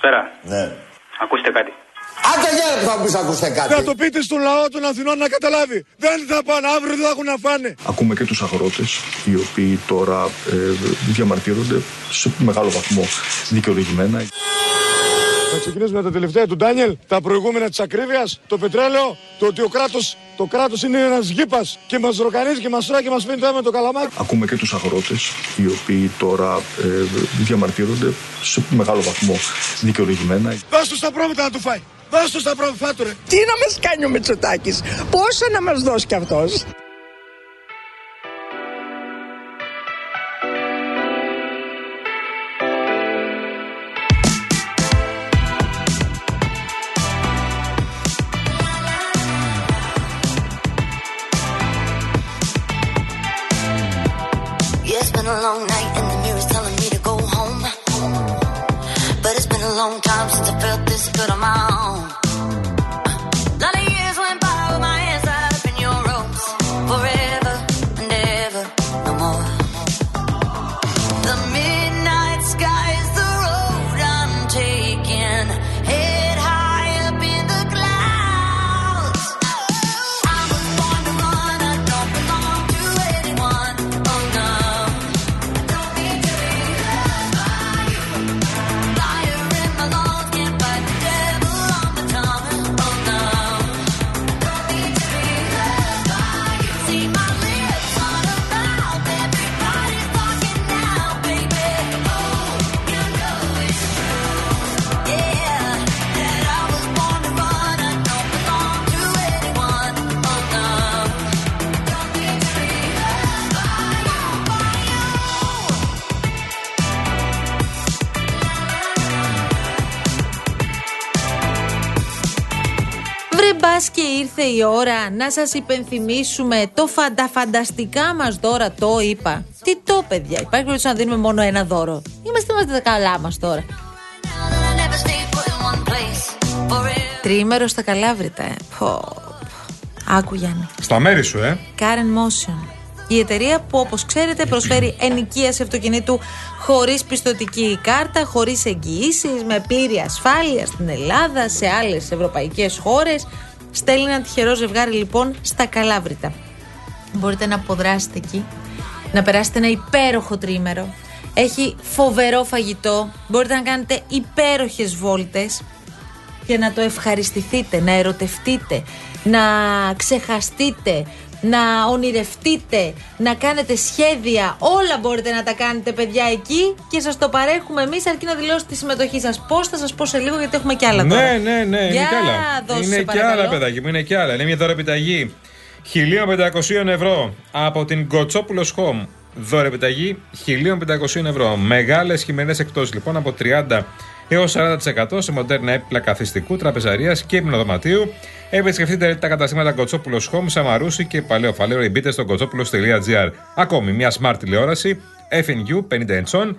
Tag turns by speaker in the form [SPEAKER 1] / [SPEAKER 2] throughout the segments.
[SPEAKER 1] Καλησπέρα.
[SPEAKER 2] Ναι.
[SPEAKER 1] Ακούστε κάτι.
[SPEAKER 2] Άντε για που θα πεις ακούστε κάτι.
[SPEAKER 3] Να το πείτε στον λαό των Αθηνών να καταλάβει. Δεν θα πάνε, αύριο δεν θα έχουν να φάνε.
[SPEAKER 4] Ακούμε και τους αγρότες, οι οποίοι τώρα ε, διαμαρτύρονται σε μεγάλο βαθμό δικαιολογημένα.
[SPEAKER 3] Θα ξεκινήσουμε με τα τελευταία του Ντάνιελ, τα προηγούμενα της ακρίβειας, το πετρέλαιο, το ότι ο κράτος, το κράτος είναι ένας γήπας και μας ροκανίζει και μας τρώει και μας πίνει το αίμα με το καλαμάκι.
[SPEAKER 4] Ακούμε και τους αγρότες, οι οποίοι τώρα ε, διαμαρτύρονται σε μεγάλο βαθμό δικαιολογημένα.
[SPEAKER 3] Δώσ' τους στα πρόβατα να του φάει. Δώσ' τους στα πρόβατα, φάτου ρε.
[SPEAKER 5] Τι να μας κάνει ο Μητσοτάκης, πόσα να μας δώσει κι αυτός;
[SPEAKER 6] Μπας και ήρθε η ώρα να σας υπενθυμίσουμε το φανταφανταστικά μας δώρα το είπα. Τι το παιδιά, υπάρχει περίπτωση να δίνουμε μόνο ένα δώρο. Είμαστε, είμαστε τα καλά μας τώρα.
[SPEAKER 7] Now that I never stay put in one place forever.
[SPEAKER 6] Τριήμερο στα Καλάβρητα, ε. Πω, πω. Άκου Γιάννη.
[SPEAKER 8] Στα μέρη σου, ε.
[SPEAKER 6] Karen Motion. Η εταιρεία που όπως ξέρετε προσφέρει ενοικίαση αυτοκινήτου χωρίς πιστοτική κάρτα, χωρίς εγγυήσεις, με πλήρη ασφάλεια στην Ελλάδα, σε άλλες ευρωπαϊκές χώρες. Στέλνει ένα τυχερό ζευγάρι λοιπόν στα Καλάβρητα. Μπορείτε να αποδράσετε εκεί, να περάσετε ένα υπέροχο τρίμερο. Έχει φοβερό φαγητό, μπορείτε να κάνετε υπέροχες βόλτες και να το ευχαριστηθείτε, να ερωτευτείτε, να ξεχαστείτε, να ονειρευτείτε, να κάνετε σχέδια. Όλα μπορείτε να τα κάνετε, παιδιά, εκεί και σας το παρέχουμε εμείς αρκεί να δηλώσετε τη συμμετοχή σας. Πώς θα σας πω σε λίγο, γιατί έχουμε και άλλα τώρα.
[SPEAKER 8] Ναι, ναι, ναι, είναι
[SPEAKER 6] Για
[SPEAKER 8] κι άλλα.
[SPEAKER 6] δώσε,
[SPEAKER 8] είναι και
[SPEAKER 6] παρακαλώ.
[SPEAKER 8] άλλα, παιδάκι μου, είναι και άλλα. Είναι μια δώρα επιταγή 1.500 ευρώ από την Κοτσόπουλος Home. Δώρα επιταγή 1.500 ευρώ. Μεγάλες χειμερινές εκτόσεις λοιπόν από 30 έως 40% σε μοντέρνα έπιπλα καθιστικού, τραπεζαρίας και υπνοδωματίου. Επισκεφτείτε τα καταστήματα Κοτσόπουλος Home, Σαμαρούση και Παλαιό Φαλέρο ή μπείτε στο κοτσόπουλο.gr. Ακόμη μια smart τηλεόραση FNU 50 inch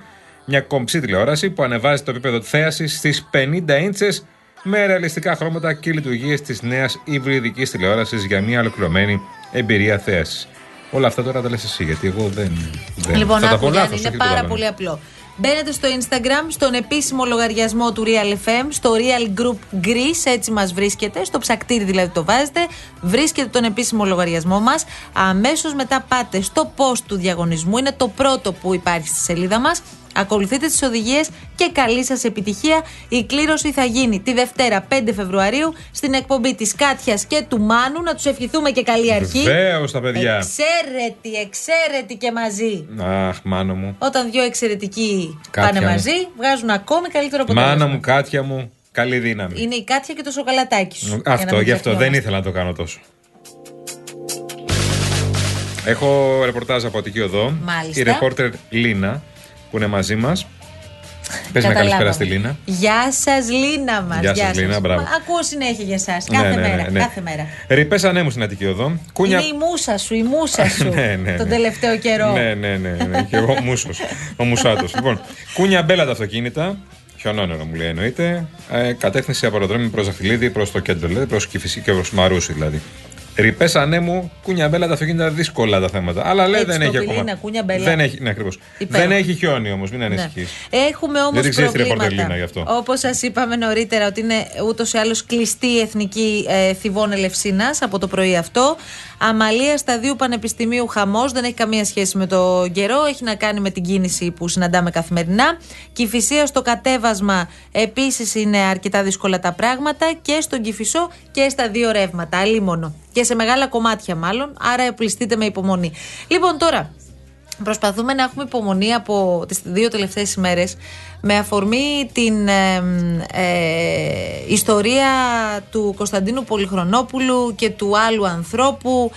[SPEAKER 8] μια κομψή τηλεόραση που ανεβάζει το επίπεδο θέασης στις 50 ίντσες με ρεαλιστικά χρώματα και λειτουργίες της νέας υβριδικής τηλεόρασης για μια ολοκληρωμένη εμπειρία θέασης. Όλα αυτά τώρα τα λες εσύ, γιατί εγώ δεν. δεν
[SPEAKER 6] Λοιπόν,
[SPEAKER 8] θα τα
[SPEAKER 6] άκου,
[SPEAKER 8] πω
[SPEAKER 6] Γιάννη,
[SPEAKER 8] λάθος,
[SPEAKER 6] είναι
[SPEAKER 8] όχι το
[SPEAKER 6] πάρα
[SPEAKER 8] κάνω.
[SPEAKER 6] πολύ απλό. Μπαίνετε στο Instagram, στον επίσημο λογαριασμό του Real FM, στο Real Group Greece, έτσι μας βρίσκεται, στο ψακτήρι δηλαδή το βάζετε, βρίσκετε τον επίσημο λογαριασμό μας, αμέσως μετά πάτε στο post του διαγωνισμού, είναι το πρώτο που υπάρχει στη σελίδα μας, Ακολουθείτε τις οδηγίες και καλή σας επιτυχία. Η κλήρωση θα γίνει τη Δευτέρα 5 Φεβρουαρίου στην εκπομπή της Κάτιας και του Μάνου. Να τους ευχηθούμε και καλή αρχή.
[SPEAKER 8] Βεβαίως τα παιδιά.
[SPEAKER 6] Εξαίρετοι, εξαίρετοι και μαζί.
[SPEAKER 8] Αχ, μάνο μου.
[SPEAKER 6] Όταν δύο εξαιρετικοί
[SPEAKER 8] Κάτια
[SPEAKER 6] πάνε
[SPEAKER 8] μου.
[SPEAKER 6] μαζί, βγάζουν ακόμη καλύτερο αποτέλεσμα.
[SPEAKER 8] Μάνα μου, κάτια μου, καλή δύναμη.
[SPEAKER 6] Είναι η Κάτια και το σοκολατάκι σου. για να
[SPEAKER 8] Αυτό,
[SPEAKER 6] μην
[SPEAKER 8] γι' αυτό δεν
[SPEAKER 6] ξεχνιόμαστε.
[SPEAKER 8] ήθελα να το κάνω τόσο. Έχω ρεπορτάζ από Αττική Οδό.
[SPEAKER 6] Μάλιστα.
[SPEAKER 8] Η ρεπόρτερ Λίνα που είναι μαζί μας. Πες μια
[SPEAKER 6] Καταλάβαμε.
[SPEAKER 8] καλησπέρα στη Λίνα.
[SPEAKER 6] Γεια σας, Λίνα μας.
[SPEAKER 8] Γεια σας, Λίνα, μπράβο.
[SPEAKER 6] Ακούω συνέχεια για εσά. Κάθε
[SPEAKER 8] Ναι, ναι,
[SPEAKER 6] μέρα.
[SPEAKER 8] ναι, ναι.
[SPEAKER 6] Κάθε μέρα.
[SPEAKER 8] Ρηπές ανέμου στην Αττική Οδό. Κούνια.
[SPEAKER 6] Είναι η μουσα σου, η μουσα σου.
[SPEAKER 8] Ναι, ναι,
[SPEAKER 6] Τον
[SPEAKER 8] ναι.
[SPEAKER 6] τελευταίο καιρό.
[SPEAKER 8] Ναι, ναι, ναι. ναι. και εγώ μουσος. Ο μουσάτος. λοιπόν, κούνια μπέλα τα αυτοκίνητα. Χιονόνερο μου λέει εννοείται. Ε, κατεύθυνση από αεροδρόμιο προς Δαχτυλίδη προς το κέντρο, δηλαδή προς Κυφυσί και προς Μαρούσι δηλαδή. Ρηπές ανέμου, κουνιαμπέλα τα αυτοκίνητα δύσκολα τα θέματα. Αλλά λέει
[SPEAKER 6] Έτσι,
[SPEAKER 8] δεν
[SPEAKER 6] το
[SPEAKER 8] έχει
[SPEAKER 6] πυλίνα,
[SPEAKER 8] ακόμα.
[SPEAKER 6] κουνιαμπέλα.
[SPEAKER 8] Δεν έχει, ναι, ακριβώς.
[SPEAKER 6] Υπέροχο.
[SPEAKER 8] Δεν έχει χιόνι όμως, μην
[SPEAKER 6] Ναι.
[SPEAKER 8] ανησυχείς.
[SPEAKER 6] Έχουμε όμω
[SPEAKER 8] Δεν την ξέρεις τη
[SPEAKER 6] προβλήματα.
[SPEAKER 8] ρεπορτελίνα γι' αυτό.
[SPEAKER 6] Όπως σας είπαμε νωρίτερα, ότι είναι ούτως ή άλλως κλειστή η εθνική ε, θηβών Ελευσίνας από το πρωί αυτό. Αμαλία Σταδίου Πανεπιστημίου χαμός, δεν έχει καμία σχέση με το καιρό, έχει να κάνει με την κίνηση που συναντάμε καθημερινά. Κυφυσία στο κατέβασμα επίσης είναι αρκετά δύσκολα τα πράγματα και στον Κυφισό και στα δύο ρεύματα, αλίμονο. Και σε μεγάλα κομμάτια μάλλον, άρα επληστείτε με υπομονή. Λοιπόν, τώρα, Προσπαθούμε να έχουμε υπομονή από τις δύο τελευταίες ημέρες με αφορμή την ε, ε, ιστορία του Κωνσταντίνου Πολυχρονόπουλου και του άλλου ανθρώπου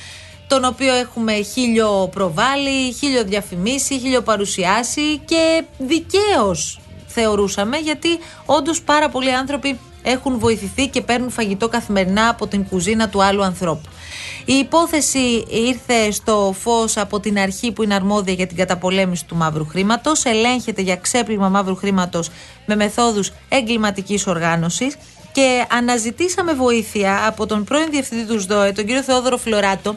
[SPEAKER 6] τον οποίο έχουμε χίλιο προβάλλει, χίλιο διαφημίσει, χίλιο παρουσιάσει και δικαίως θεωρούσαμε γιατί όντως πάρα πολλοί άνθρωποι έχουν βοηθηθεί και παίρνουν φαγητό καθημερινά από την κουζίνα του άλλου ανθρώπου. Η υπόθεση ήρθε στο φως από την αρχή που είναι αρμόδια για την καταπολέμηση του μαύρου χρήματος, ελέγχεται για ξέπλυμα μαύρου χρήματος με μεθόδους εγκληματικής οργάνωσης. Και αναζητήσαμε βοήθεια από τον πρώην διευθυντή του ΣΔΟΕ, τον κύριο Θεόδωρο Φλωράτο,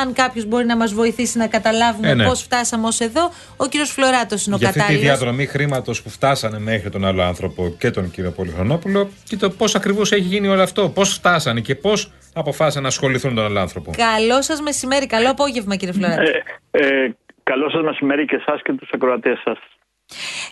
[SPEAKER 6] αν κάποιος μπορεί να μας βοηθήσει να καταλάβουμε
[SPEAKER 8] Ε, ναι.
[SPEAKER 6] πώς φτάσαμε ως εδώ, ο κύριος Φλωράτος είναι ο
[SPEAKER 8] Για αυτή τη
[SPEAKER 6] κατάλληλος.
[SPEAKER 8] διαδρομή χρήματος που φτάσανε μέχρι τον άλλο άνθρωπο και τον κύριο Πολυχρονόπουλο και το πώς ακριβώς έχει γίνει όλο αυτό. Πώς φτάσανε και πώς αποφάσισαν να ασχοληθούν τον άλλο άνθρωπο.
[SPEAKER 6] Καλό σας μεσημέρι, καλό απόγευμα κύριε Φλωράτο.
[SPEAKER 1] Ε, ε, καλό σας μεσημέρι και εσάς και τους ακροατές σας.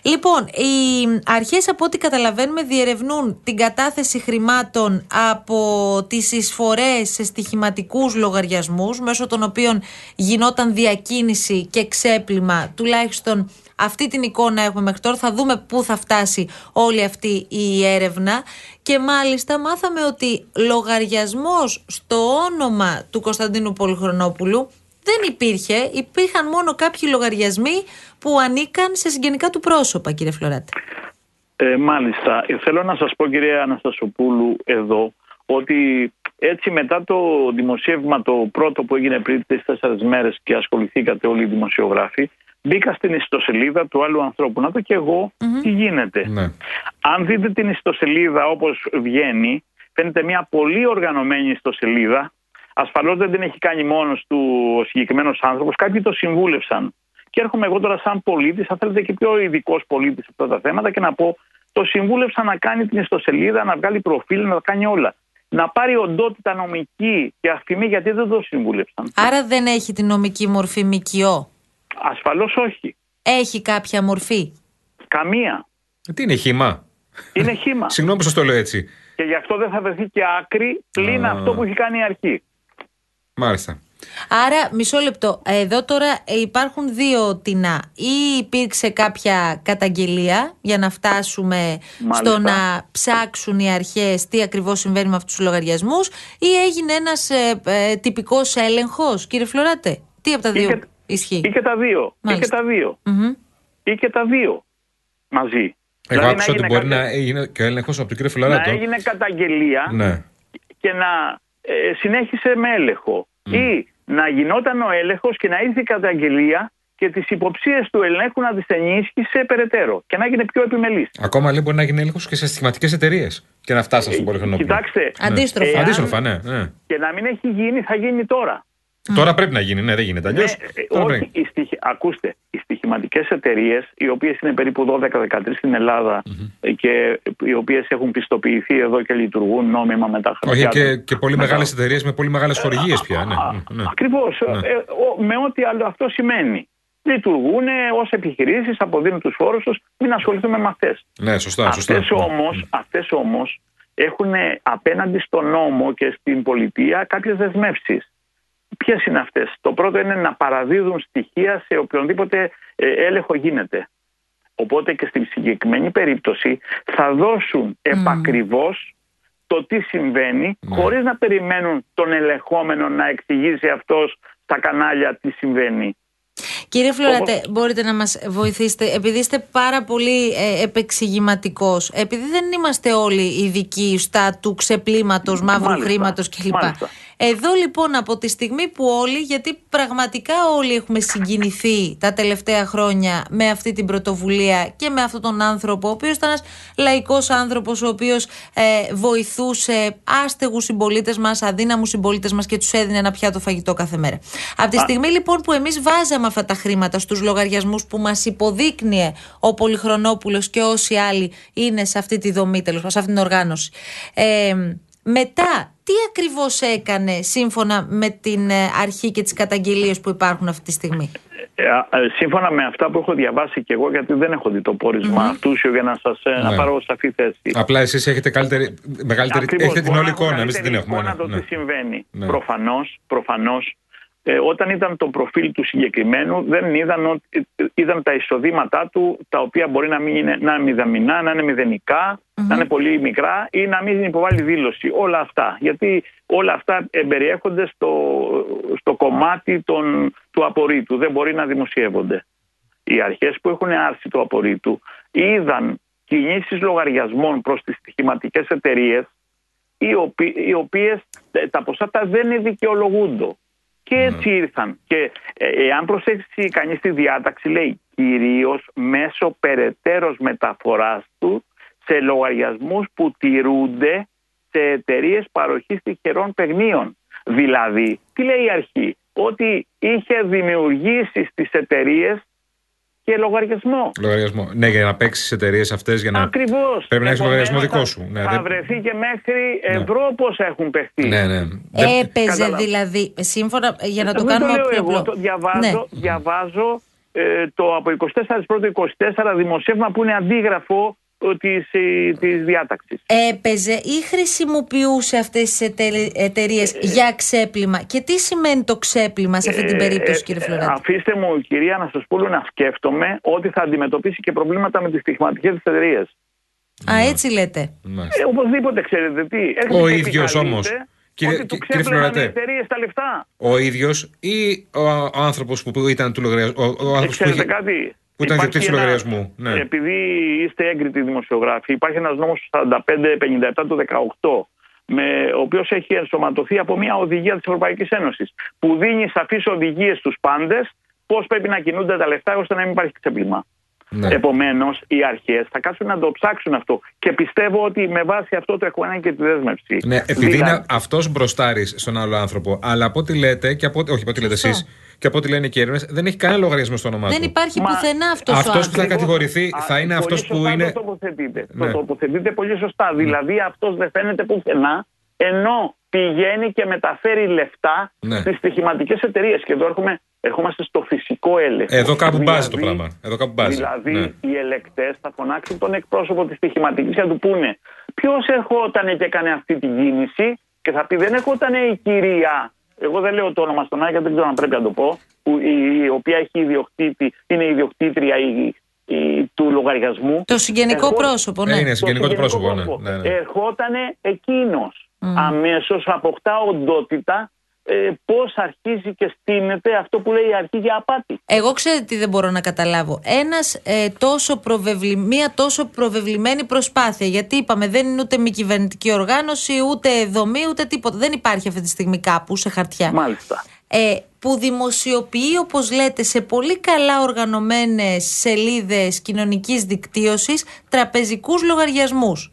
[SPEAKER 6] Λοιπόν, οι αρχές από ό,τι καταλαβαίνουμε διερευνούν την κατάθεση χρημάτων από τις εισφορές σε στοιχηματικούς λογαριασμούς μέσω των οποίων γινόταν διακίνηση και ξέπλυμα. Τουλάχιστον αυτή την εικόνα έχουμε μέχρι τώρα. Θα δούμε πού θα φτάσει όλη αυτή η έρευνα. Και μάλιστα μάθαμε ότι λογαριασμός στο όνομα του Κωνσταντίνου Πολυχρονόπουλου δεν υπήρχε, υπήρχαν μόνο κάποιοι λογαριασμοί που ανήκαν σε συγγενικά του πρόσωπα, κύριε Φλωράτη.
[SPEAKER 1] Ε, μάλιστα. Ε, Θέλω να σας πω κυρία Αναστασοπούλου εδώ ότι έτσι μετά το δημοσίευμα το πρώτο που έγινε πριν τις τέσσερις μέρες και ασχοληθήκατε όλοι οι δημοσιογράφοι μπήκα στην ιστοσελίδα του άλλου ανθρώπου να δω και εγώ τι γίνεται.
[SPEAKER 8] Ναι.
[SPEAKER 1] Αν δείτε την ιστοσελίδα όπως βγαίνει φαίνεται μια πολύ οργανωμένη ιστοσελίδα ασφαλώς δεν την έχει κάνει μόνος του ο συγκεκριμένος άνθρωπος κάποιοι το συμβούλευσαν και έρχομαι εγώ τώρα σαν πολίτης, αν θέλετε και πιο ειδικός πολίτης σε αυτά τα θέματα και να πω το συμβούλευσα να κάνει την ιστοσελίδα, να βγάλει προφίλ, να τα κάνει όλα. Να πάρει οντότητα νομική και αφημί γιατί δεν το συμβούλευσαν.
[SPEAKER 6] Άρα δεν έχει την νομική μορφή ΜΚΟ.
[SPEAKER 1] Ασφαλώς όχι.
[SPEAKER 6] Έχει κάποια μορφή;
[SPEAKER 1] Καμία.
[SPEAKER 8] Ε, Τι είναι χήμα.
[SPEAKER 1] Είναι χήμα.
[SPEAKER 8] Συγγνώμη που σας το λέω έτσι.
[SPEAKER 1] και γι' αυτό δεν θα βρεθεί και άκρη πλην
[SPEAKER 8] Α.
[SPEAKER 1] αυτό που έχει κάνει η αρχή.
[SPEAKER 8] Μάλιστα.
[SPEAKER 6] Άρα, μισό λεπτό. Εδώ τώρα ε, υπάρχουν δύο τεινά. Ή υπήρξε κάποια καταγγελία για να φτάσουμε
[SPEAKER 1] Μάλιστα.
[SPEAKER 6] στο να ψάξουν οι αρχές τι ακριβώς συμβαίνει με αυτούς τους λογαριασμούς ή έγινε ένας ε, ε, τυπικός έλεγχος, κύριε Φλωράτε; Τι από τα δύο
[SPEAKER 1] Ή και-
[SPEAKER 6] ισχύει;
[SPEAKER 1] Ή και τα δύο. Ή και
[SPEAKER 6] Μάλιστα.
[SPEAKER 1] τα δύο.
[SPEAKER 6] Μμμ.
[SPEAKER 1] Ή και τα δύο μαζί.
[SPEAKER 8] Εγώ
[SPEAKER 1] Δηλαδή,
[SPEAKER 8] άκουσα ότι
[SPEAKER 1] έγινε
[SPEAKER 8] μπορεί
[SPEAKER 1] κάποια-
[SPEAKER 8] να έγινε και έλεγχος από τον κύριο
[SPEAKER 1] να
[SPEAKER 8] Φιλαράτο.
[SPEAKER 1] έγινε καταγγελία
[SPEAKER 8] Ναι.
[SPEAKER 1] και να ε, συνέχισε με έλεγχο. Ή να γινόταν ο έλεγχος και να ήρθε η καταγγελία και τις υποψίες του ελέγχου να τις ενίσχυσε περαιτέρω και να έγινε πιο επιμελής.
[SPEAKER 8] Ακόμα λέει μπορεί να γίνει έλεγχος και σε στοιχηματικέ εταιρείες και να φτάσει στον Πολυχρονόπουλο.
[SPEAKER 1] Κοιτάξτε,
[SPEAKER 6] Αντίστροφα.
[SPEAKER 1] εάν-
[SPEAKER 8] Αντίστροφα, ναι. ναι.
[SPEAKER 1] και να μην έχει γίνει θα γίνει τώρα.
[SPEAKER 8] Τώρα πρέπει να γίνει, ναι, δεν γίνεται αλλιώς.
[SPEAKER 1] Ναι, ε, όχι, οι στοιχη- ακούστε, οι στοιχηματικές εταιρείες, οι οποίες είναι περίπου 12-13 στην ελλαδα ε, και οι οποίες έχουν πιστοποιηθεί εδώ και λειτουργούν νόμιμα με τα
[SPEAKER 8] Όχι
[SPEAKER 1] χαρτιά
[SPEAKER 8] και,
[SPEAKER 1] τους.
[SPEAKER 8] και πολύ
[SPEAKER 1] Με τα-
[SPEAKER 8] μεγάλες εταιρείες με πολύ μεγάλες χορηγίες πια. Ναι, ναι, ναι.
[SPEAKER 1] Ακριβώς.
[SPEAKER 8] Ναι.
[SPEAKER 1] με ό,τι άλλο αυτό σημαίνει. Λειτουργούν ως επιχειρήσεις, αποδίνουν τους φόρους τους. Μην ασχοληθούμε με αυτές.
[SPEAKER 8] Ναι, σωστά. σωστά.
[SPEAKER 1] Αυτέ όμω αυτές όμως έχουν απέναντι στον νόμο και στην πολιτεία κάποιες δεσμεύσεις. Ποιες είναι αυτές, Το πρώτο είναι να παραδίδουν στοιχεία σε οποιονδήποτε ε, έλεγχο γίνεται. Οπότε και στην συγκεκριμένη περίπτωση θα δώσουν επακριβώς το τι συμβαίνει
[SPEAKER 8] Ναι.
[SPEAKER 1] χωρίς να περιμένουν τον ελεγχόμενο να εξηγήσει αυτός στα κανάλια τι συμβαίνει.
[SPEAKER 6] Κύριε Φλωράτε, μπορείτε να μας βοηθήσετε, επειδή είστε πάρα πολύ ε, επεξηγηματικός, επειδή δεν είμαστε όλοι ειδικοί στα του ξεπλήματος, μαύρου
[SPEAKER 1] Μάλιστα,
[SPEAKER 6] χρήματος κλπ.
[SPEAKER 1] μάλιστα.
[SPEAKER 6] Εδώ λοιπόν από τη στιγμή που όλοι, γιατί πραγματικά όλοι έχουμε συγκινηθεί τα τελευταία χρόνια με αυτή την πρωτοβουλία και με αυτόν τον άνθρωπο, ο οποίος ήταν ένας λαϊκός άνθρωπος, ο οποίος ε, βοηθούσε άστεγους συμπολίτες μας, αδύναμους συμπολίτες μας και τους έδινε ένα πιάτο φαγητό κάθε μέρα. Από τη στιγμή λοιπόν που εμείς βάζαμε αυτά τα χρήματα στους λογαριασμούς που μας υποδείκνυε ο Πολυχρονόπουλος και όσοι άλλοι είναι σε αυτή τη δομή, τέλος σε αυτή την οργάνωση. Ε, μετά, τι ακριβώς έκανε σύμφωνα με την ε, αρχή και τις καταγγελίες που υπάρχουν αυτή τη στιγμή;
[SPEAKER 1] Ε, ε, σύμφωνα με αυτά που έχω διαβάσει και εγώ, γιατί δεν έχω δει το πόρισμα
[SPEAKER 6] Μμμ.
[SPEAKER 1] αυτούσιο για να σας ε, να
[SPEAKER 8] Ναι.
[SPEAKER 1] πάρω σαφή θέση.
[SPEAKER 8] Απλά εσείς έχετε καλύτερη, μεγαλύτερη.
[SPEAKER 1] Ακριβώς,
[SPEAKER 8] έχετε την
[SPEAKER 1] μπορώ
[SPEAKER 8] όλη
[SPEAKER 1] να έχω
[SPEAKER 8] εικόνα, εμείς δεν την
[SPEAKER 1] καλύτερη
[SPEAKER 8] έχουμε.
[SPEAKER 1] εικόνα
[SPEAKER 8] ναι,
[SPEAKER 1] το τι
[SPEAKER 8] ναι.
[SPEAKER 1] συμβαίνει.
[SPEAKER 8] Ναι.
[SPEAKER 1] Προφανώς, προφανώς, ε, όταν ήταν το προφίλ του συγκεκριμένου, δεν είδαν, ότι, είδαν τα εισοδήματά του, τα οποία μπορεί να, μην είναι, να είναι μηδαμινά, να είναι μηδενικά, να είναι πολύ μικρά ή να μην υποβάλει δήλωση. Όλα αυτά. Γιατί όλα αυτά εμπεριέχονται στο, στο κομμάτι των, του απορρίτου. Δεν μπορεί να δημοσιεύονται. Οι αρχές που έχουν άρση του απορρίτου είδαν κινήσεις λογαριασμών προς τις στοιχηματικές εταιρείες οι, οποί, οι οποίες ε, τα ποσά τα δεν δικαιολογούνται. Και έτσι ήρθαν. Και ε, εάν προσέξει κανείς τη διάταξη λέει κυρίως μέσω περαιτέρω μεταφοράς του σε λογαριασμούς που τηρούνται σε εταιρείες παροχής τυχερών παιγνίων. Δηλαδή, τι λέει η αρχή, ότι είχε δημιουργήσει στις εταιρείες και λογαριασμό.
[SPEAKER 8] Λογαριασμό. Ναι, για να παίξει τι εταιρείες αυτές για να.
[SPEAKER 1] Ακριβώς.
[SPEAKER 8] Πρέπει να έχεις λογαριασμό δικό σου. Ναι,
[SPEAKER 1] θα
[SPEAKER 8] δεν-
[SPEAKER 1] βρεθεί και μέχρι ευρώ πώς έχουν παιχτεί.
[SPEAKER 8] Ναι, ναι. Δεν-
[SPEAKER 6] Έπαιζε
[SPEAKER 1] Καταλάβω.
[SPEAKER 6] δηλαδή, σύμφωνα, για να το
[SPEAKER 1] Δεν
[SPEAKER 6] κάνουμε
[SPEAKER 1] λέω
[SPEAKER 6] πιο
[SPEAKER 1] εγώ,
[SPEAKER 6] απλό.
[SPEAKER 1] το διαβάζω,
[SPEAKER 6] Ναι.
[SPEAKER 1] διαβάζω ε, το από 24 πρώτο 24 δημοσίευμα που είναι αντίγραφο της, ε, της διάταξης.
[SPEAKER 6] Έπαιζε ή χρησιμοποιούσε αυτές τις εταιρείες
[SPEAKER 1] Ε,
[SPEAKER 6] για ξέπλυμα; Και τι σημαίνει το ξέπλυμα σε αυτή την περίπτωση, κύριε
[SPEAKER 1] Ε,
[SPEAKER 6] Φλωράτη.
[SPEAKER 1] αφήστε μου, κυρία, να σας πω να σκέφτομαι ότι θα αντιμετωπίσει και προβλήματα με τις στοιχηματικές εταιρείες.
[SPEAKER 6] Α, έτσι λέτε.
[SPEAKER 8] Μάλιστα.
[SPEAKER 1] Ε, οπωσδήποτε ξέρετε τι. έρχεται
[SPEAKER 8] Ο
[SPEAKER 1] και
[SPEAKER 8] ίδιος
[SPEAKER 1] επικαλείται
[SPEAKER 8] όμως. Κύριε-
[SPEAKER 1] ότι του
[SPEAKER 8] κύριε
[SPEAKER 1] ξέπλαιναν οι
[SPEAKER 8] Φλωρατέ.
[SPEAKER 1] εταιρείες τα λεφτά.
[SPEAKER 8] Ο ίδιος ή ο, ο άνθρωπος που, που ήταν του λογαριασμού. Ο, ο
[SPEAKER 1] Ε,
[SPEAKER 8] άνθρωπος που,
[SPEAKER 1] ξέρετε
[SPEAKER 8] είχε,
[SPEAKER 1] κάτι;
[SPEAKER 8] Που ήταν
[SPEAKER 1] Υπάρχει
[SPEAKER 8] διοκτήτη του
[SPEAKER 1] ένα-
[SPEAKER 8] λογαριασμού. Ναι.
[SPEAKER 1] Επειδή είστε έγκριτοι δημοσιογράφοι, υπάρχει ένας νόμος 45-57 του 18 με, ο οποίος έχει ενσωματωθεί από μια οδηγία της Ευρωπαϊκής Ένωσης που δίνει σαφείς οδηγίες στους πάντες πώς πρέπει να κινούνται τα λεφτά ώστε να μην υπάρχει ξέπλυμα.
[SPEAKER 8] Ναι.
[SPEAKER 1] Επομένως, οι αρχές θα κάτσουν να το ψάξουν αυτό. Και πιστεύω ότι με βάση αυτό το έχω ένα και τη δέσμευση.
[SPEAKER 8] Ναι, επειδή
[SPEAKER 1] Δηλαδή,
[SPEAKER 8] είναι αυτός μπροστάρης στον άλλο άνθρωπο, αλλά από ό,τι λέτε, και από, όχι από ό,τι λέτε εσείς, και από ό,τι λένε και οι έρευνε, δεν έχει κανένα λογαριασμό στο όνομά
[SPEAKER 6] Δεν
[SPEAKER 8] του.
[SPEAKER 6] υπάρχει
[SPEAKER 1] Μα-
[SPEAKER 6] πουθενά αυτός ο
[SPEAKER 8] αυτός που
[SPEAKER 6] άνθρωπος.
[SPEAKER 8] θα κατηγορηθεί
[SPEAKER 1] Α,
[SPEAKER 8] θα είναι
[SPEAKER 1] πολύ
[SPEAKER 8] αυτός που
[SPEAKER 1] σωστά
[SPEAKER 8] είναι-
[SPEAKER 1] Το τοποθετείτε.
[SPEAKER 8] Ναι.
[SPEAKER 1] Το τοποθετείτε πολύ σωστά. Δηλαδή αυτός δεν φαίνεται πουθενά, ενώ πηγαίνει και μεταφέρει λεφτά
[SPEAKER 8] Ναι.
[SPEAKER 1] στις στοιχηματικές εταιρείες. Και εδώ έρχομαι, ερχόμαστε στο φυσικό έλεγχο.
[SPEAKER 8] Εδώ κάπου μπάζει το
[SPEAKER 1] Δηλαδή-
[SPEAKER 8] πράγμα. Εδώ κάπου μπάζει.
[SPEAKER 1] Δηλαδή
[SPEAKER 8] Ναι.
[SPEAKER 1] οι ελεκτές θα φωνάξουν τον εκπρόσωπο της στοιχηματικής και θα του πούνε ποιος ερχόταν και έκανε αυτή την κίνηση; Και θα πει δεν ερχόταν η κυρία. Εγώ δεν λέω το όνομα στον Άγιο, δεν ξέρω αν πρέπει να το πω. Που η, η οποία έχει ιδιοκτήτη, είναι η ιδιοκτήτρια η, η- του λογαριασμού.
[SPEAKER 6] Το συγγενικό
[SPEAKER 1] Εγώ-
[SPEAKER 6] πρόσωπο, ναι.
[SPEAKER 8] Ε, είναι
[SPEAKER 1] Το
[SPEAKER 8] συγγενικό του πρόσωπο. Ναι,
[SPEAKER 1] πρόσωπο.
[SPEAKER 8] ναι, ναι.
[SPEAKER 1] Ερχότανε εκείνος. Αμέσως αποκτά οντότητα ε, πώς αρχίζει και στείνεται αυτό που λέει η αρχή για απάτη.
[SPEAKER 6] Εγώ ξέρετε τι δεν μπορώ να καταλάβω. Ένας, ε, τόσο προβεβλη... Μία τόσο προβεβλημένη προσπάθεια. Γιατί είπαμε δεν είναι ούτε μη κυβερνητική οργάνωση, ούτε δομή, ούτε τίποτα. Δεν υπάρχει αυτή τη στιγμή κάπου σε χαρτιά.
[SPEAKER 1] Μάλιστα.
[SPEAKER 6] Ε, που δημοσιοποιεί, όπως λέτε, σε πολύ καλά οργανωμένες σελίδες κοινωνικής δικτύωσης τραπεζικούς λογαριασμούς.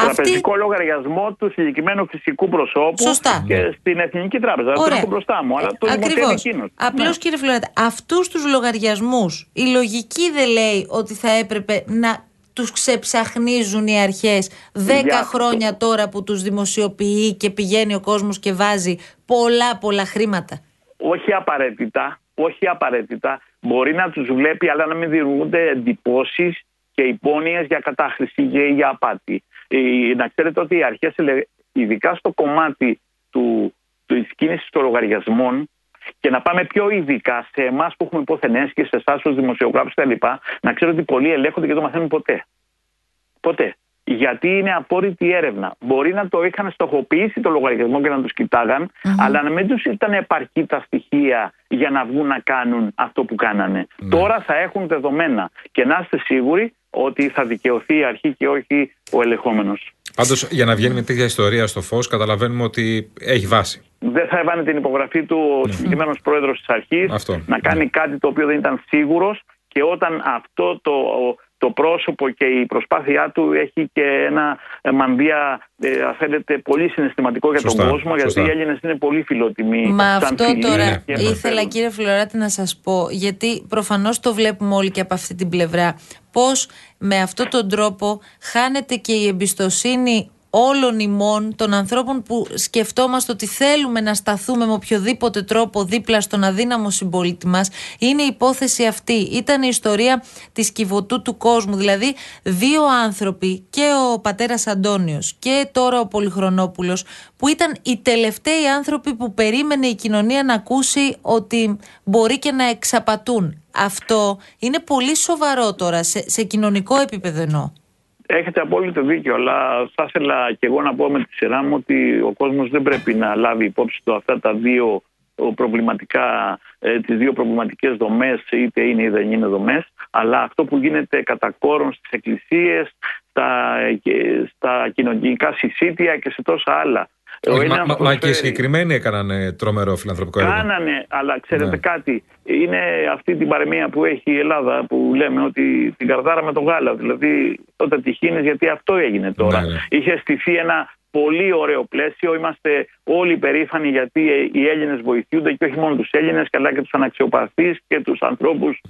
[SPEAKER 1] Τραπεζικό λογαριασμό του συγκεκριμένου φυσικού προσώπου
[SPEAKER 6] Σωστά.
[SPEAKER 1] και στην Εθνική Τράπεζα. Δεν το έχω μπροστά μου, αλλά το δημοσιεύει
[SPEAKER 6] Ακριβώς.
[SPEAKER 1] εκείνος.
[SPEAKER 6] Απλώς
[SPEAKER 1] Ναι.
[SPEAKER 6] κύριε Φλωράτα, αυτούς τους λογαριασμούς η λογική δεν λέει ότι θα έπρεπε να τους ξεψαχνίζουν οι αρχές δέκα
[SPEAKER 1] Για αυτό.
[SPEAKER 6] χρόνια τώρα που τους δημοσιοποιεί και πηγαίνει ο κόσμος και βάζει πολλά πολλά χρήματα.
[SPEAKER 1] Όχι απαραίτητα, όχι απαραίτητα. Μπορεί να τους βλέπει, αλλά να μην δημιουργούνται εντυπώσεις και υπόνοιες για κατάχρηση και για απάτη. Ε, να ξέρετε ότι οι αρχές, ελε- ειδικά στο κομμάτι του, της κίνησης των λογαριασμών, και να πάμε πιο ειδικά σε εμάς που έχουμε υποθενέσει και σε εσάς ως δημοσιογράφους κτλ., να ξέρετε ότι πολλοί ελέγχονται και δεν το μαθαίνουν ποτέ. Ποτέ. Γιατί είναι απόρριτη έρευνα. Μπορεί να το είχαν στοχοποιήσει το λογαριασμό και να τους κοιταγαν αλλά να μην τους ήταν επαρκή τα στοιχεία για να βγουν να κάνουν αυτό που κάνανε. Τώρα θα έχουν δεδομένα και να είστε σίγουροι ότι θα δικαιωθεί η αρχή και όχι ο ελεγχόμενος.
[SPEAKER 8] Πάντως, για να βγαίνει μια τέτοια ιστορία στο φως, καταλαβαίνουμε ότι έχει βάση.
[SPEAKER 1] δεν θα έβανε την υπογραφή του ο συγκεκριμένος πρόεδρος της αρχής
[SPEAKER 8] Ναι. Αυτό.
[SPEAKER 1] να κάνει κάτι το οποίο δεν ήταν σίγουρος και όταν αυτό το, το πρόσωπο και η προσπάθειά του έχει και ένα ε, μανδύα, ε, αν θέλετε, πολύ συναισθηματικό για
[SPEAKER 8] Σωστά,
[SPEAKER 1] τον κόσμο, γιατί
[SPEAKER 8] σωστά.
[SPEAKER 1] οι Έλληνες είναι πολύ φιλότιμοι.
[SPEAKER 6] Μα
[SPEAKER 1] σαν
[SPEAKER 6] αυτό
[SPEAKER 1] φίλοι
[SPEAKER 6] τώρα
[SPEAKER 1] και
[SPEAKER 6] ήθελα
[SPEAKER 1] ενδιαφέρον.
[SPEAKER 6] κύριε Φλωράτη να σας πω γιατί προφανώς το βλέπουμε όλοι και από αυτή την πλευρά πως με αυτόν τον τρόπο χάνεται και η εμπιστοσύνη όλων ημών των ανθρώπων που σκεφτόμαστε ότι θέλουμε να σταθούμε με οποιοδήποτε τρόπο δίπλα στον αδύναμο συμπολίτη μας είναι η υπόθεση αυτή. Ήταν η ιστορία της κυβωτού του κόσμου. Δηλαδή δύο άνθρωποι και ο πατέρας Αντώνιος και τώρα ο Πολυχρονόπουλος που ήταν οι τελευταίοι άνθρωποι που περίμενε η κοινωνία να ακούσει ότι μπορεί και να εξαπατούν. Αυτό είναι πολύ σοβαρό τώρα σε, σε κοινωνικό επίπεδο εννοώ.
[SPEAKER 1] Έχετε απόλυτο δίκιο, αλλά θα ήθελα και εγώ να πω με τη σειρά μου ότι ο κόσμος δεν πρέπει να λάβει υπόψη του αυτά τα δύο ο, προβληματικά, ε, τις δύο προβληματικές δομές, είτε είναι ή δεν είναι δομές, αλλά αυτό που γίνεται κατά κόρον στις εκκλησίες, στα, και στα κοινωνικά συσίτια και σε τόσα άλλα. Ο
[SPEAKER 8] Όχι, μα,
[SPEAKER 1] ένας
[SPEAKER 8] μα, μα και οι
[SPEAKER 1] προσφέρει-
[SPEAKER 8] συγκεκριμένοι έκαναν ε, τρομερό φιλανθρωπικό έργο.
[SPEAKER 1] Κάνανε, αλλά ξέρετε
[SPEAKER 8] Ναι.
[SPEAKER 1] κάτι, είναι αυτή την παρεμία που έχει η Ελλάδα που λέμε ότι την καρδάρα με το γάλα. Δηλαδή, όταν τυχήνες, γιατί αυτό έγινε τώρα.
[SPEAKER 8] Ναι, ναι.
[SPEAKER 1] Είχε στηθεί ένα πολύ ωραίο πλαίσιο. Είμαστε όλοι περήφανοι γιατί ε, οι Έλληνες βοηθούνται και όχι μόνο τους Έλληνες, αλλά και τους αναξιοπαθείς και τους ανθρώπους,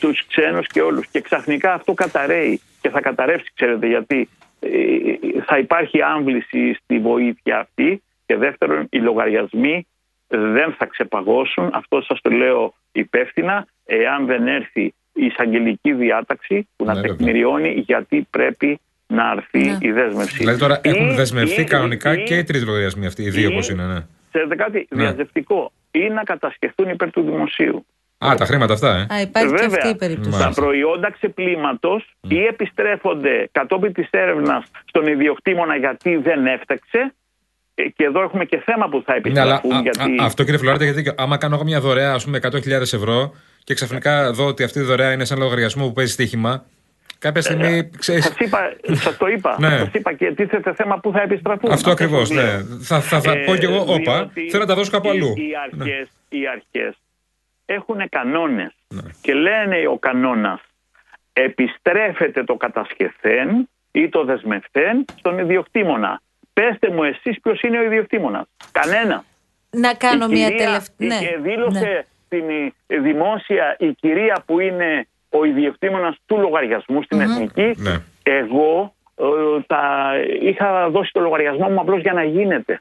[SPEAKER 1] τους ξένους και όλους. Και ξαφνικά αυτό καταραίει και θα καταρρεύσει, ξέρετε γιατί. Ε, θα υπάρχει άμβληση στη βοήθεια αυτή και δεύτερον οι λογαριασμοί δεν θα ξεπαγώσουν, αυτό σας το λέω υπεύθυνα, εάν δεν έρθει η εισαγγελική διάταξη που να
[SPEAKER 8] Ναι, βέβαια.
[SPEAKER 1] τεκμηριώνει γιατί πρέπει να αρθεί
[SPEAKER 6] Ναι.
[SPEAKER 1] η δέσμευση.
[SPEAKER 8] Δηλαδή τώρα
[SPEAKER 1] Ή-
[SPEAKER 8] έχουν δεσμευτεί
[SPEAKER 1] ή-
[SPEAKER 8] κανονικά
[SPEAKER 1] ή-
[SPEAKER 8] και οι τρεις λογαριασμοί αυτοί, οι δύο
[SPEAKER 1] ή-
[SPEAKER 8] όπως είναι. Ναι.
[SPEAKER 1] Ξέρετε κάτι,
[SPEAKER 8] Ναι.
[SPEAKER 1] διαζευτικό ή να κατασχεθούν υπέρ του δημοσίου.
[SPEAKER 8] Α, τα χρήματα αυτά, ε.
[SPEAKER 6] Α, υπάρχει και
[SPEAKER 1] Βέβαια,
[SPEAKER 6] αυτή η περίπτωση.
[SPEAKER 8] Μάλιστα.
[SPEAKER 1] τα προϊόντα ξεπλήματος ή επιστρέφονται κατόπιν της έρευνας στον ιδιοκτήμονα γιατί δεν έφταξε. Ε, Και εδώ έχουμε και θέμα που θα
[SPEAKER 8] Ναι, αλλά
[SPEAKER 1] επιστραφούν.
[SPEAKER 8] α-
[SPEAKER 1] γιατί...
[SPEAKER 8] α- αυτό κύριε Φλωράτη, γιατί δίκιο. άμα κάνω εγώ μια δωρεά, ας πούμε, 100.000 ευρώ και ξαφνικά δω ότι αυτή η δωρεά είναι σαν λογαριασμό που παίζει στοίχημα, κάποια στιγμή ξέρει.
[SPEAKER 1] Σας, είπα, σας το είπα.
[SPEAKER 8] Ναι.
[SPEAKER 1] Σας είπα και τίθεται θέμα που θα επιστραφούν.
[SPEAKER 8] Αυτό ακριβώς,
[SPEAKER 1] σας λέω.
[SPEAKER 8] ναι. Θα, θα, θα
[SPEAKER 1] Ε,
[SPEAKER 8] πω κι εγώ, όπα,
[SPEAKER 1] διότι
[SPEAKER 8] θέλω να τα δώσω κάπου
[SPEAKER 1] οι-
[SPEAKER 8] αλλού.
[SPEAKER 1] Οι
[SPEAKER 8] Ναι.
[SPEAKER 1] αρχές, οι αρχές έχουν κανόνες και λένε ο κανόνας επιστρέφεται το κατασχεθέν ή το δεσμευτέν στον ιδιοκτήμονα. Πέστε μου εσείς ποιος είναι ο ιδιοκτήμονας. Κανένα.
[SPEAKER 6] Να κάνω
[SPEAKER 1] Η
[SPEAKER 6] μια
[SPEAKER 1] κυρία-
[SPEAKER 6] τελευταία.
[SPEAKER 1] η-
[SPEAKER 6] Ναι,
[SPEAKER 1] Και δήλωσε
[SPEAKER 6] ναι.
[SPEAKER 1] στην ε, δημόσια η κυρία που είναι ο ιδιοκτήμονας του λογαριασμού στην Εθνική.
[SPEAKER 8] Ναι.
[SPEAKER 1] Εγώ ε, τα είχα δώσει το λογαριασμό μου απλώς για να γίνεται.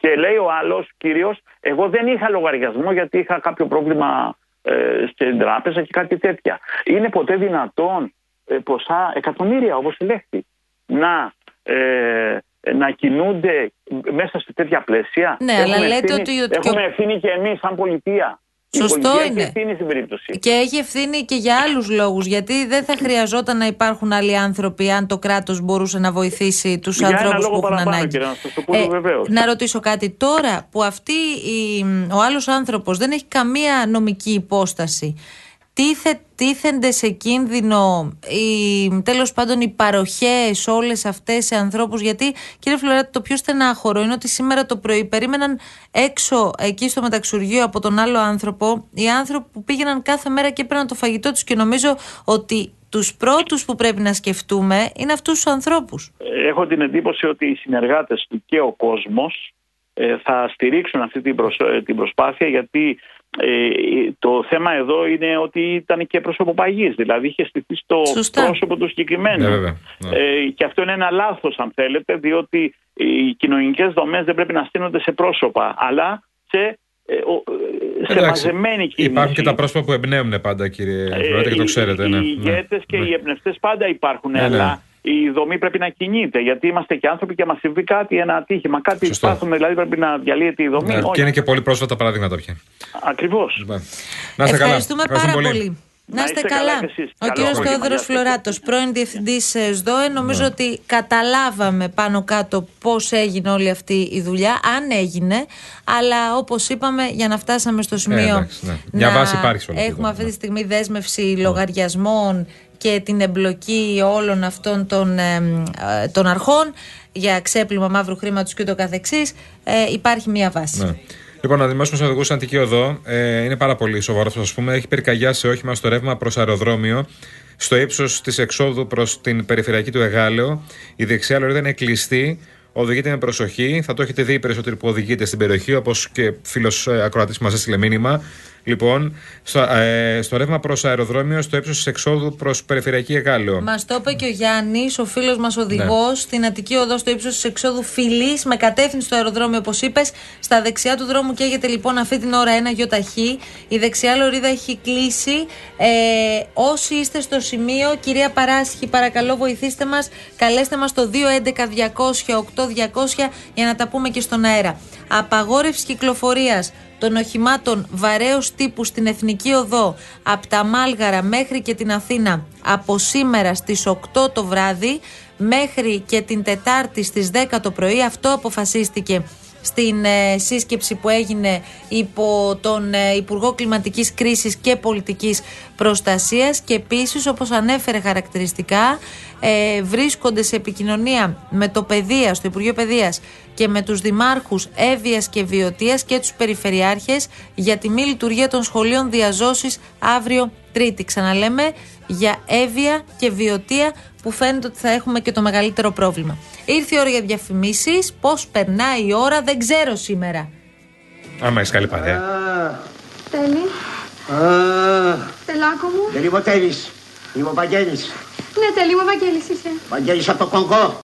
[SPEAKER 1] Και λέει ο άλλος κύριος, εγώ δεν είχα λογαριασμό γιατί είχα κάποιο πρόβλημα ε, στην τράπεζα και κάτι τέτοια. Είναι ποτέ δυνατόν ε, ποσά εκατομμύρια όπως ελέγχθη να, ε, να κινούνται μέσα σε τέτοια πλαίσια;
[SPEAKER 6] Ναι, αλλά
[SPEAKER 1] Έχουμε
[SPEAKER 6] λέτε
[SPEAKER 1] ευθύνη-
[SPEAKER 6] ότι- ότι-
[SPEAKER 1] Έχουμε ευθύνη και εμείς σαν πολιτεία.
[SPEAKER 6] Σωστό
[SPEAKER 1] η πολιτεία
[SPEAKER 6] είναι.
[SPEAKER 1] Έχει ευθύνη στην περίπτωση.
[SPEAKER 6] Και έχει ευθύνη και για άλλους λόγους. Γιατί δεν θα χρειαζόταν να υπάρχουν άλλοι άνθρωποι αν το κράτος μπορούσε να βοηθήσει τους
[SPEAKER 1] Για ένα
[SPEAKER 6] ανθρώπους
[SPEAKER 1] λόγο
[SPEAKER 6] που έχουν
[SPEAKER 1] παραπάνω,
[SPEAKER 6] ανάγκη.
[SPEAKER 1] κύριε Αναστασοπούλου, βεβαίως.
[SPEAKER 6] να ρωτήσω κάτι. Τώρα που αυτή η, ο άλλος άνθρωπος δεν έχει καμία νομική υπόσταση, τίθε, τίθενται σε κίνδυνο οι, τέλος πάντων οι παροχές όλες αυτές σε ανθρώπους γιατί κύριε Φλωράτη το πιο στενάχωρο είναι ότι σήμερα το πρωί περίμεναν έξω εκεί στο μεταξουργείο από τον άλλο άνθρωπο οι άνθρωποι που πήγαιναν κάθε μέρα και έπαιρναν το φαγητό τους και νομίζω ότι τους πρώτους που πρέπει να σκεφτούμε είναι αυτούς τους ανθρώπους.
[SPEAKER 1] Έχω την εντύπωση ότι οι συνεργάτες του και ο κόσμος ε, θα στηρίξουν αυτή την, προσ- ε, την προσπάθεια γιατί ε, το θέμα εδώ είναι ότι ήταν και προσωποπαγής, δηλαδή είχε στηθεί στο
[SPEAKER 6] Σωστά.
[SPEAKER 1] πρόσωπο του συγκεκριμένου.
[SPEAKER 8] Ναι, βέβαια. Ναι.
[SPEAKER 1] Ε, και αυτό είναι ένα λάθος αν θέλετε, διότι οι κοινωνικές δομές δεν πρέπει να στείνονται σε πρόσωπα, αλλά σε, ε, ο- ε, σε
[SPEAKER 8] Εντάξει,
[SPEAKER 1] μαζεμένη κίνηση.
[SPEAKER 8] Υπάρχουν και τα πρόσωπα που εμπνέουν πάντα, κύριε Φλωράτη, και το
[SPEAKER 1] Ε,
[SPEAKER 8] ξέρετε.
[SPEAKER 1] οι,
[SPEAKER 8] ναι,
[SPEAKER 1] οι
[SPEAKER 8] ναι.
[SPEAKER 1] ηγέτες και
[SPEAKER 8] Ναι.
[SPEAKER 1] οι εμπνευστές πάντα υπάρχουν,
[SPEAKER 8] Ναι, ναι.
[SPEAKER 1] αλλά η δομή πρέπει να κινείται. Γιατί είμαστε και άνθρωποι και μας συμβεί κάτι, ένα ατύχημα. Κάτι
[SPEAKER 8] Σωστό.
[SPEAKER 1] υπάρχουν, δηλαδή πρέπει να διαλύεται η δομή.
[SPEAKER 8] Ναι,
[SPEAKER 1] Όχι.
[SPEAKER 8] και είναι και πολύ πρόσφατα παραδείγματα πια.
[SPEAKER 1] Ακριβώς.
[SPEAKER 8] Λοιπόν, Να είστε καλά.
[SPEAKER 6] Ευχαριστούμε πάρα πολύ. Να είστε καλά.
[SPEAKER 1] κι εσείς.
[SPEAKER 6] Ο
[SPEAKER 1] Καλό
[SPEAKER 6] κύριος
[SPEAKER 1] απόγευμα.
[SPEAKER 6] Θεόδωρος
[SPEAKER 1] Γεια σας.
[SPEAKER 6] Φλωράτος, πρώην διευθυντής ΣΔΟΕ, νομίζω ότι καταλάβαμε πάνω κάτω πώς έγινε όλη αυτή η δουλειά, αν έγινε. Αλλά όπως είπαμε, για να φτάσαμε στο σημείο
[SPEAKER 8] εντάξει, ναι. Μια βάση υπάρχει σε όλο αυτό
[SPEAKER 6] έχουμε
[SPEAKER 8] το-
[SPEAKER 6] αυτή
[SPEAKER 8] ναι.
[SPEAKER 6] τη στιγμή δέσμευση λογαριασμών και την εμπλοκή όλων αυτών των, ε, ε, των αρχών για ξέπλυμα μαύρου χρήματος και το καθεξής ε, υπάρχει μια βάση.
[SPEAKER 8] Ναι. Λοιπόν, να δημόσιο οδηγού στην Αττική Οδό ε, είναι πάρα πολύ σοβαρός, ας πούμε. Έχει πυρκαγιάσει όχημα στο ρεύμα προς αεροδρόμιο, στο ύψος της εξόδου προς την περιφερειακή του Εγάλεο. Η δεξιά λωρίδα είναι κλειστή. Οδηγείτε με προσοχή. Θα το έχετε δει οι περισσότεροι που οδηγείτε στην περιοχή, όπως και φίλος ακροατής μας έστειλε μήνυμα. Λοιπόν, στο, ε, στο ρεύμα προς αεροδρόμιο, στο ύψος της εξόδου προς περιφερειακή Εγάλεο.
[SPEAKER 6] Μας το είπε και ο Γιάννης, ο φίλος μας οδηγός,
[SPEAKER 8] Ναι.
[SPEAKER 6] στην Αττική Οδό, στο ύψος της εξόδου Φιλής, με κατεύθυνση στο αεροδρόμιο, όπως είπες. Στα δεξιά του δρόμου καίγεται λοιπόν αυτή την ώρα ένα γιοταχή. Η δεξιά λωρίδα έχει κλείσει. Ε, όσοι είστε στο σημείο, κυρία Παράσχη, παρακαλώ βοηθήστε μας. Καλέστε μας το 211-200-8200 για να τα πούμε και στον αέρα. Απαγόρευση κυκλοφορίας των οχημάτων βαρέως τύπου στην Εθνική Οδό από τα Μάλγαρα μέχρι και την Αθήνα από σήμερα στις 8 το βράδυ μέχρι και την Τετάρτη στις 10 το πρωί. Αυτό αποφασίστηκε στην ε, σύσκεψη που έγινε υπό τον ε, Υπουργό Κλιματικής Κρίσης και Πολιτικής Προστασίας και επίσης όπως ανέφερε χαρακτηριστικά ε, βρίσκονται σε επικοινωνία με το Παιδείας, στο Υπουργείο Παιδείας και με τους δημάρχους Εύβοιας και Βιωτίας και τους περιφερειάρχες για τη μη λειτουργία των σχολείων διαζώσης αύριο Τρίτη. Ξαναλέμε για Εύβοια και Βιωτία που φαίνεται ότι θα έχουμε και το μεγαλύτερο πρόβλημα. Ήρθε η ώρα για διαφημίσεις. Πώς περνάει η ώρα δεν ξέρω σήμερα.
[SPEAKER 8] Άμα έχει καλή παρέα.
[SPEAKER 9] Τέλει, τελάκο μου.
[SPEAKER 2] Δεν είμαι ο Τέλης. Είμαι ο Βαγγέλης.
[SPEAKER 9] Ναι, Τέλει, μου Βαγγέλης είσαι.
[SPEAKER 2] Βαγγέλης από το Κονγκό.